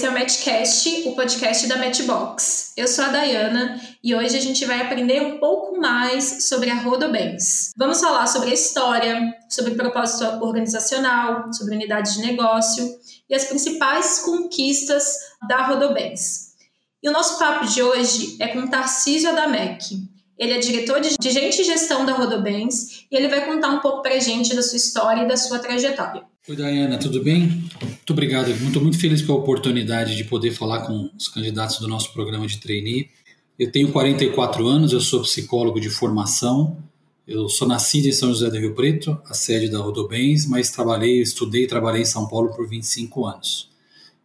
esse é o Matchcast, o podcast da Matchbox. Eu sou a Dayana e hoje a gente vai aprender um pouco mais sobre a Rodobens. Vamos falar sobre a história, sobre propósito organizacional, sobre unidade de negócio e as principais conquistas da Rodobens. E o nosso papo de hoje é com Tarcísio Adamec. Ele é diretor de Gente e Gestão da Rodobens e ele vai contar um pouco para a gente da sua história e da sua trajetória. Oi, Dayana, tudo bem? Muito obrigado. Muito, muito feliz pela oportunidade de poder falar com os candidatos do nosso programa de trainee. Eu tenho 44 anos, eu sou psicólogo de formação. Eu sou nascido em São José do Rio Preto, a sede da Rodobens, mas trabalhei, estudei e trabalhei em São Paulo por 25 anos.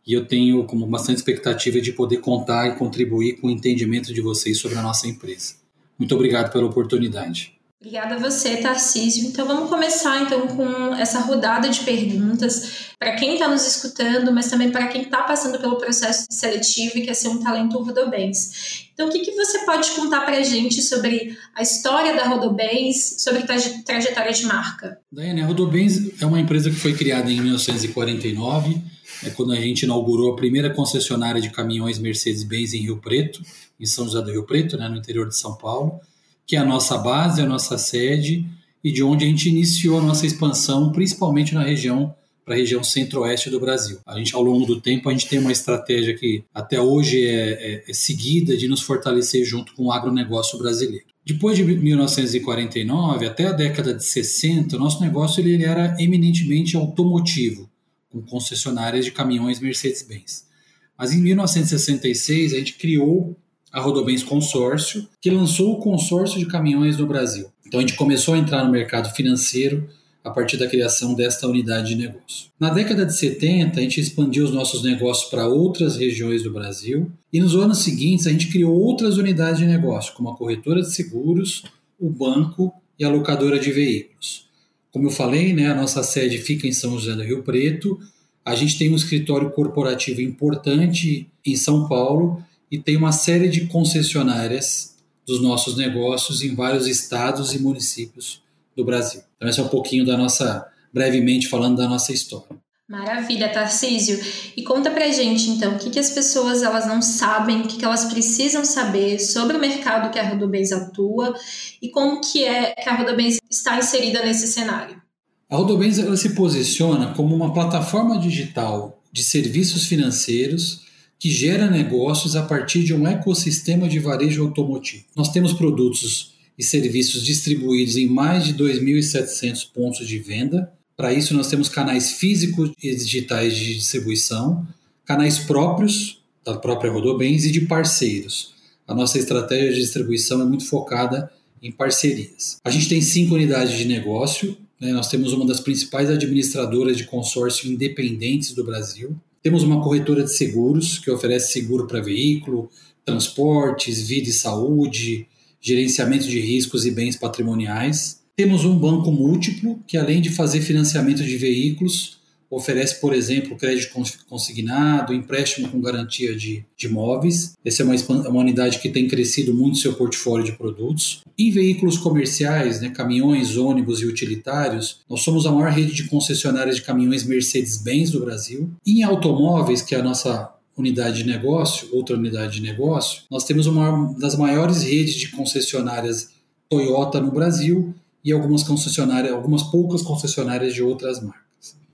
E eu tenho como bastante expectativa de poder contar e contribuir com o entendimento de vocês sobre a nossa empresa. Muito obrigado pela oportunidade. Obrigada a você, Tarcísio. Então vamos começar então com essa rodada de perguntas para quem está nos escutando, mas também para quem está passando pelo processo seletivo e quer ser um talento Rodobens. Então o que, que você pode contar para a gente sobre a história da Rodobens, sobre a trajetória de marca? Daiane, a Rodobens é uma empresa que foi criada em 1949, é quando a gente inaugurou a primeira concessionária de caminhões Mercedes-Benz em Rio Preto, em São José do Rio Preto, né, no interior de São Paulo que é a nossa base, a nossa sede e de onde a gente iniciou a nossa expansão, principalmente na região para a região centro-oeste do Brasil. A gente, ao longo do tempo, a gente tem uma estratégia que até hoje é, é, é seguida de nos fortalecer junto com o agronegócio brasileiro. Depois de 1949 até a década de 60, o nosso negócio ele, era eminentemente automotivo, com concessionárias de caminhões Mercedes-Benz. Mas em 1966 a gente criou a Rodobens Consórcio, que lançou o consórcio de caminhões no Brasil. Então a gente começou a entrar no mercado financeiro a partir da criação desta unidade de negócio. Na década de 70, a gente expandiu os nossos negócios para outras regiões do Brasil e nos anos seguintes a gente criou outras unidades de negócio, como a corretora de seguros, o banco e a locadora de veículos. Como eu falei, né, a nossa sede fica em São José do Rio Preto. A gente tem um escritório corporativo importante em São Paulo e tem uma série de concessionárias dos nossos negócios em vários estados e municípios do Brasil. Então, esse é um pouquinho da nossa, brevemente falando da nossa história. Maravilha, Tarcísio. E conta pra gente, então, o que, que as pessoas elas não sabem, o que, que elas precisam saber sobre o mercado que a Rodobens atua e como que é que a Rodobens está inserida nesse cenário. A Rodobens ela se posiciona como uma plataforma digital de serviços financeiros que gera negócios a partir de um ecossistema de varejo automotivo. Nós temos produtos e serviços distribuídos em mais de 2.700 pontos de venda. Para isso, nós temos canais físicos e digitais de distribuição, canais próprios da própria Rodobens e de parceiros. A nossa estratégia de distribuição é muito focada em parcerias. A gente tem cinco unidades de negócio. Né? Nós temos uma das principais administradoras de consórcio independentes do Brasil. Temos uma corretora de seguros que oferece seguro para veículo, transportes, vida e saúde, gerenciamento de riscos e bens patrimoniais. Temos um banco múltiplo que, além de fazer financiamento de veículos, oferece, por exemplo, crédito consignado, empréstimo com garantia de, de imóveis. Essa é uma, uma unidade que tem crescido muito seu portfólio de produtos. Em veículos comerciais, né, caminhões, ônibus e utilitários, nós somos a maior rede de concessionárias de caminhões Mercedes-Benz do Brasil. Em automóveis, que é a nossa unidade de negócio, outra unidade de negócio, nós temos uma das maiores redes de concessionárias Toyota no Brasil e algumas concessionárias, algumas poucas concessionárias de outras marcas.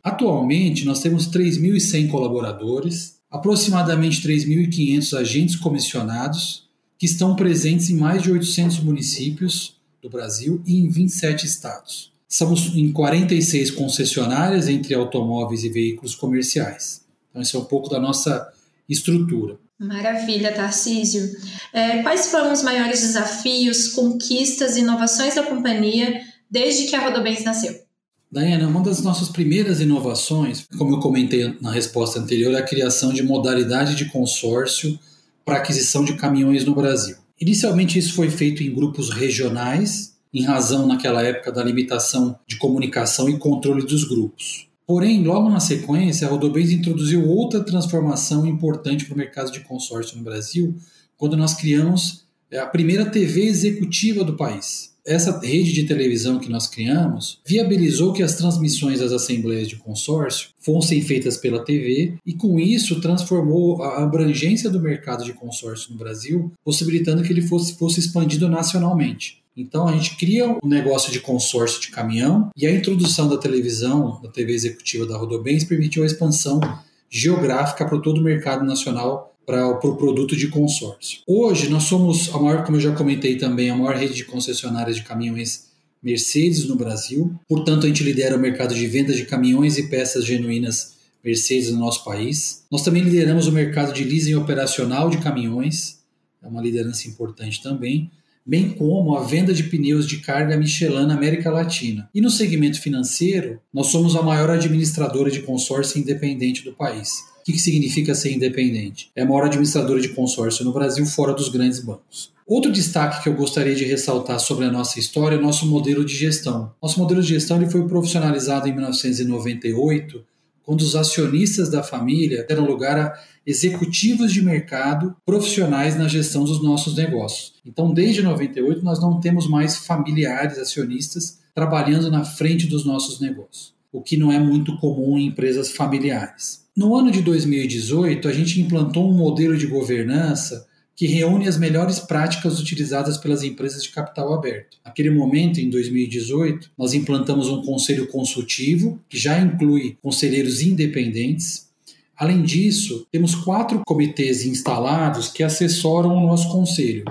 Atualmente, nós temos 3.100 colaboradores, aproximadamente 3.500 agentes comissionados, que estão presentes em mais de 800 municípios do Brasil e em 27 estados. Somos em 46 concessionárias entre automóveis e veículos comerciais. Então, esse é um pouco da nossa estrutura. Maravilha, Tarcísio. É, quais foram os maiores desafios, conquistas e inovações da companhia desde que a Rodobens nasceu? Daiane, uma das nossas primeiras inovações, como eu comentei na resposta anterior, é a criação de modalidade de consórcio para aquisição de caminhões no Brasil. Inicialmente, isso foi feito em grupos regionais, em razão, naquela época, da limitação de comunicação e controle dos grupos. Porém, logo na sequência, a Rodobens introduziu outra transformação importante para o mercado de consórcio no Brasil, quando nós criamos é, a primeira TV executiva do país. Essa rede de televisão que nós criamos viabilizou que as transmissões das assembleias de consórcio fossem feitas pela TV e, com isso, transformou a abrangência do mercado de consórcio no Brasil, possibilitando que ele fosse, fosse expandido nacionalmente. Então a gente cria um negócio de consórcio de caminhão e a introdução da televisão, da TV executiva da Rodobens, permitiu a expansão geográfica para todo o mercado nacional para o pro produto de consórcio. Hoje nós somos a maior, como eu já comentei também, a maior rede de concessionárias de caminhões Mercedes no Brasil. Portanto, a gente lidera o mercado de venda de caminhões e peças genuínas Mercedes no nosso país. Nós também lideramos o mercado de leasing operacional de caminhões, é uma liderança importante também bem como a venda de pneus de carga Michelin na América Latina. E no segmento financeiro, nós somos a maior administradora de consórcio independente do país. O que, significa ser independente? É a maior administradora de consórcio no Brasil, fora dos grandes bancos. Outro destaque que eu gostaria de ressaltar sobre a nossa história é o nosso modelo de gestão. Nosso modelo de gestão ele foi profissionalizado em 1998 quando os acionistas da família deram lugar a executivos de mercado profissionais na gestão dos nossos negócios. Então, desde 98, nós não temos mais familiares acionistas trabalhando na frente dos nossos negócios, o que não é muito comum em empresas familiares. No ano de 2018, a gente implantou um modelo de governança que reúne as melhores práticas utilizadas pelas empresas de capital aberto. Naquele momento, em 2018, nós implantamos um conselho consultivo, que já inclui conselheiros independentes. Além disso, temos quatro comitês instalados que assessoram o nosso conselho: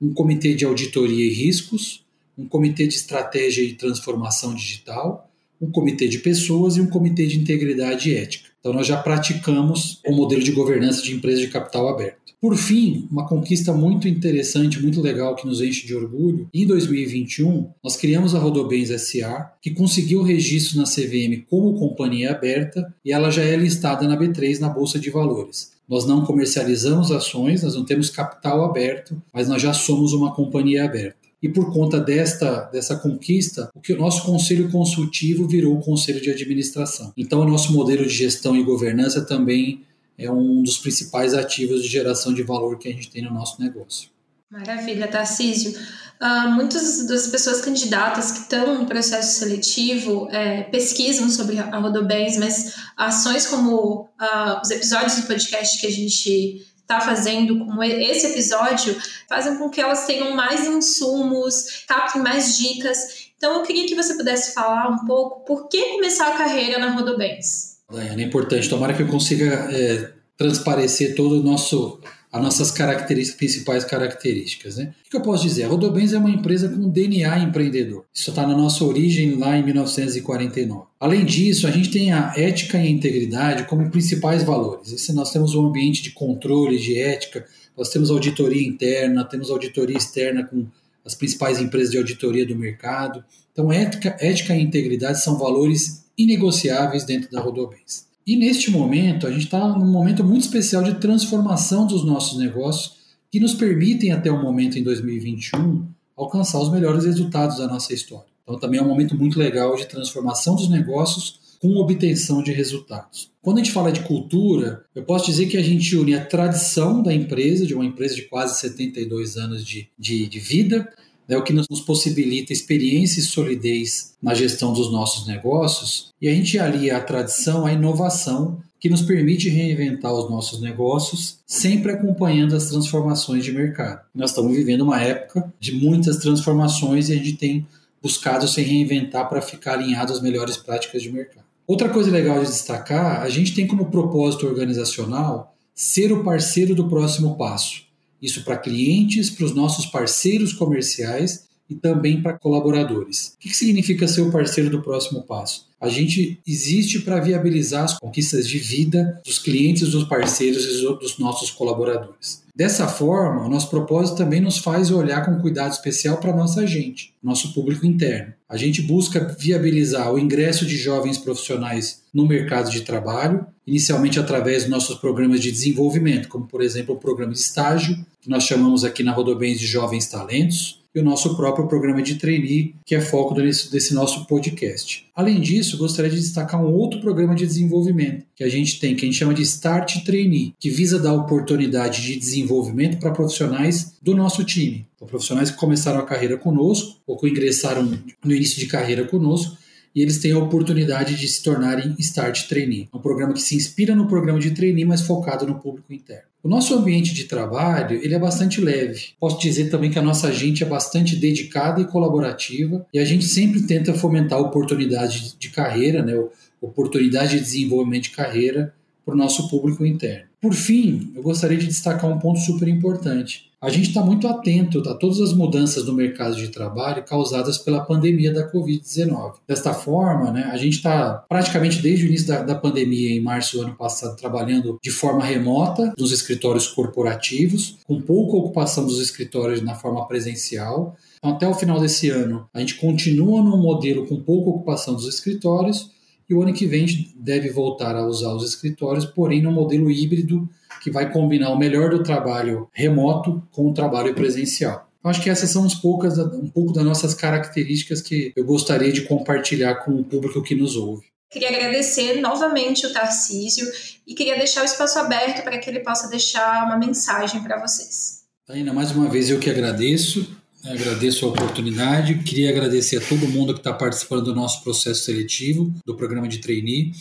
um comitê de auditoria e riscos, um comitê de estratégia e transformação digital, um comitê de pessoas e um comitê de integridade e ética. Então, nós já praticamos o modelo de governança de empresas de capital aberto. Por fim, uma conquista muito interessante, muito legal, que nos enche de orgulho, em 2021, nós criamos a Rodobens SA, que conseguiu registro na CVM como companhia aberta e ela já é listada na B3 na Bolsa de Valores. Nós não comercializamos ações, nós não temos capital aberto, mas nós já somos uma companhia aberta. E por conta desta, dessa conquista, o que o nosso conselho consultivo virou o conselho de administração. Então, o nosso modelo de gestão e governança também é um dos principais ativos de geração de valor que a gente tem no nosso negócio. Maravilha, Tarcísio. Uh, muitas das pessoas candidatas que estão no processo seletivo é, pesquisam sobre a Rodobens, mas ações como uh, os episódios do podcast que a gente está fazendo, como esse episódio, fazem com que elas tenham mais insumos, captem mais dicas. Então, eu queria que você pudesse falar um pouco por que começar a carreira na Rodobens. É importante. Tomara que eu consiga é, transparecer todo o nosso as nossas características, principais características. Né? O que eu posso dizer? A Rodobens é uma empresa com DNA empreendedor. Isso está na nossa origem lá em 1949. Além disso, a gente tem a ética e a integridade como principais valores. Esse, nós temos um ambiente de controle, de ética, nós temos auditoria interna, temos auditoria externa com as principais empresas de auditoria do mercado. Então, ética, ética e integridade são valores inegociáveis dentro da Rodobens. E neste momento, a gente está num momento muito especial de transformação dos nossos negócios, que nos permitem, até o momento em 2021, alcançar os melhores resultados da nossa história. Então, também é um momento muito legal de transformação dos negócios com obtenção de resultados. Quando a gente fala de cultura, eu posso dizer que a gente une a tradição da empresa, de uma empresa de quase 72 anos de, de, de vida, é o que nos possibilita experiência e solidez na gestão dos nossos negócios, e a gente alia a tradição à inovação, que nos permite reinventar os nossos negócios, sempre acompanhando as transformações de mercado. Nós estamos vivendo uma época de muitas transformações e a gente tem buscado se reinventar para ficar alinhado às melhores práticas de mercado. Outra coisa legal de destacar, a gente tem como propósito organizacional ser o parceiro do próximo passo isso para clientes, para os nossos parceiros comerciais e também para colaboradores. O que significa ser o parceiro do próximo passo? A gente existe para viabilizar as conquistas de vida dos clientes, dos parceiros e dos nossos colaboradores. Dessa forma, o nosso propósito também nos faz olhar com cuidado especial para nossa gente, nosso público interno. A gente busca viabilizar o ingresso de jovens profissionais no mercado de trabalho, inicialmente através dos nossos programas de desenvolvimento, como por exemplo o programa de estágio, que nós chamamos aqui na Rodobens de Jovens Talentos, e o nosso próprio programa de trainee, que é foco desse, desse nosso podcast. Além disso, gostaria de destacar um outro programa de desenvolvimento que a gente tem, que a gente chama de Start Trainee, que visa dar oportunidade de desenvolvimento para profissionais do nosso time. Então, profissionais que começaram a carreira conosco ou que ingressaram no início de carreira conosco e eles têm a oportunidade de se tornarem Start Trainee. É um programa que se inspira no programa de trainee, mas focado no público interno. O nosso ambiente de trabalho ele é bastante leve. Posso dizer também que a nossa gente é bastante dedicada e colaborativa e a gente sempre tenta fomentar oportunidade de carreira, né, oportunidade de desenvolvimento de carreira para o nosso público interno. Por fim, eu gostaria de destacar um ponto super importante a gente está muito atento a todas as mudanças no mercado de trabalho causadas pela pandemia da Covid-19. Desta forma, né, a gente está praticamente desde o início da, da, pandemia, em março do ano passado, trabalhando de forma remota nos escritórios corporativos, com pouca ocupação dos escritórios na forma presencial. Então, até o final desse ano, a gente continua num modelo com pouca ocupação dos escritórios e o ano que vem deve voltar a usar os escritórios, porém no modelo híbrido que vai combinar o melhor do trabalho remoto com o trabalho presencial. Eu acho que essas são uns poucas, um pouco das nossas características que eu gostaria de compartilhar com o público que nos ouve. Queria agradecer novamente o Tarcísio e queria deixar o espaço aberto para que ele possa deixar uma mensagem para vocês. Ainda mais uma vez eu que agradeço, agradeço a oportunidade, queria agradecer a todo mundo que está participando do nosso processo seletivo, do programa de trainee.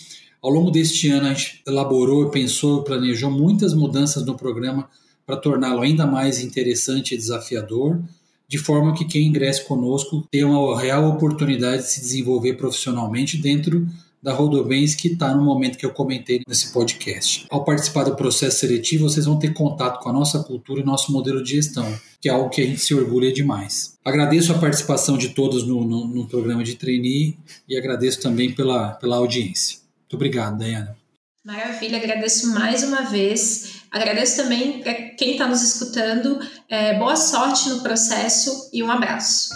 Ao longo deste ano, a gente elaborou, pensou, planejou muitas mudanças no programa para torná-lo ainda mais interessante e desafiador, de forma que quem ingresse conosco tenha uma real oportunidade de se desenvolver profissionalmente dentro da Rodobens que está no momento que eu comentei nesse podcast. Ao participar do processo seletivo, vocês vão ter contato com a nossa cultura e nosso modelo de gestão, que é algo que a gente se orgulha demais. Agradeço a participação de todos no, no, no programa de trainee e agradeço também pela, pela audiência. Muito obrigado, Dayana. Maravilha, agradeço mais uma vez. Agradeço também para quem está nos escutando. É, boa sorte no processo e um abraço.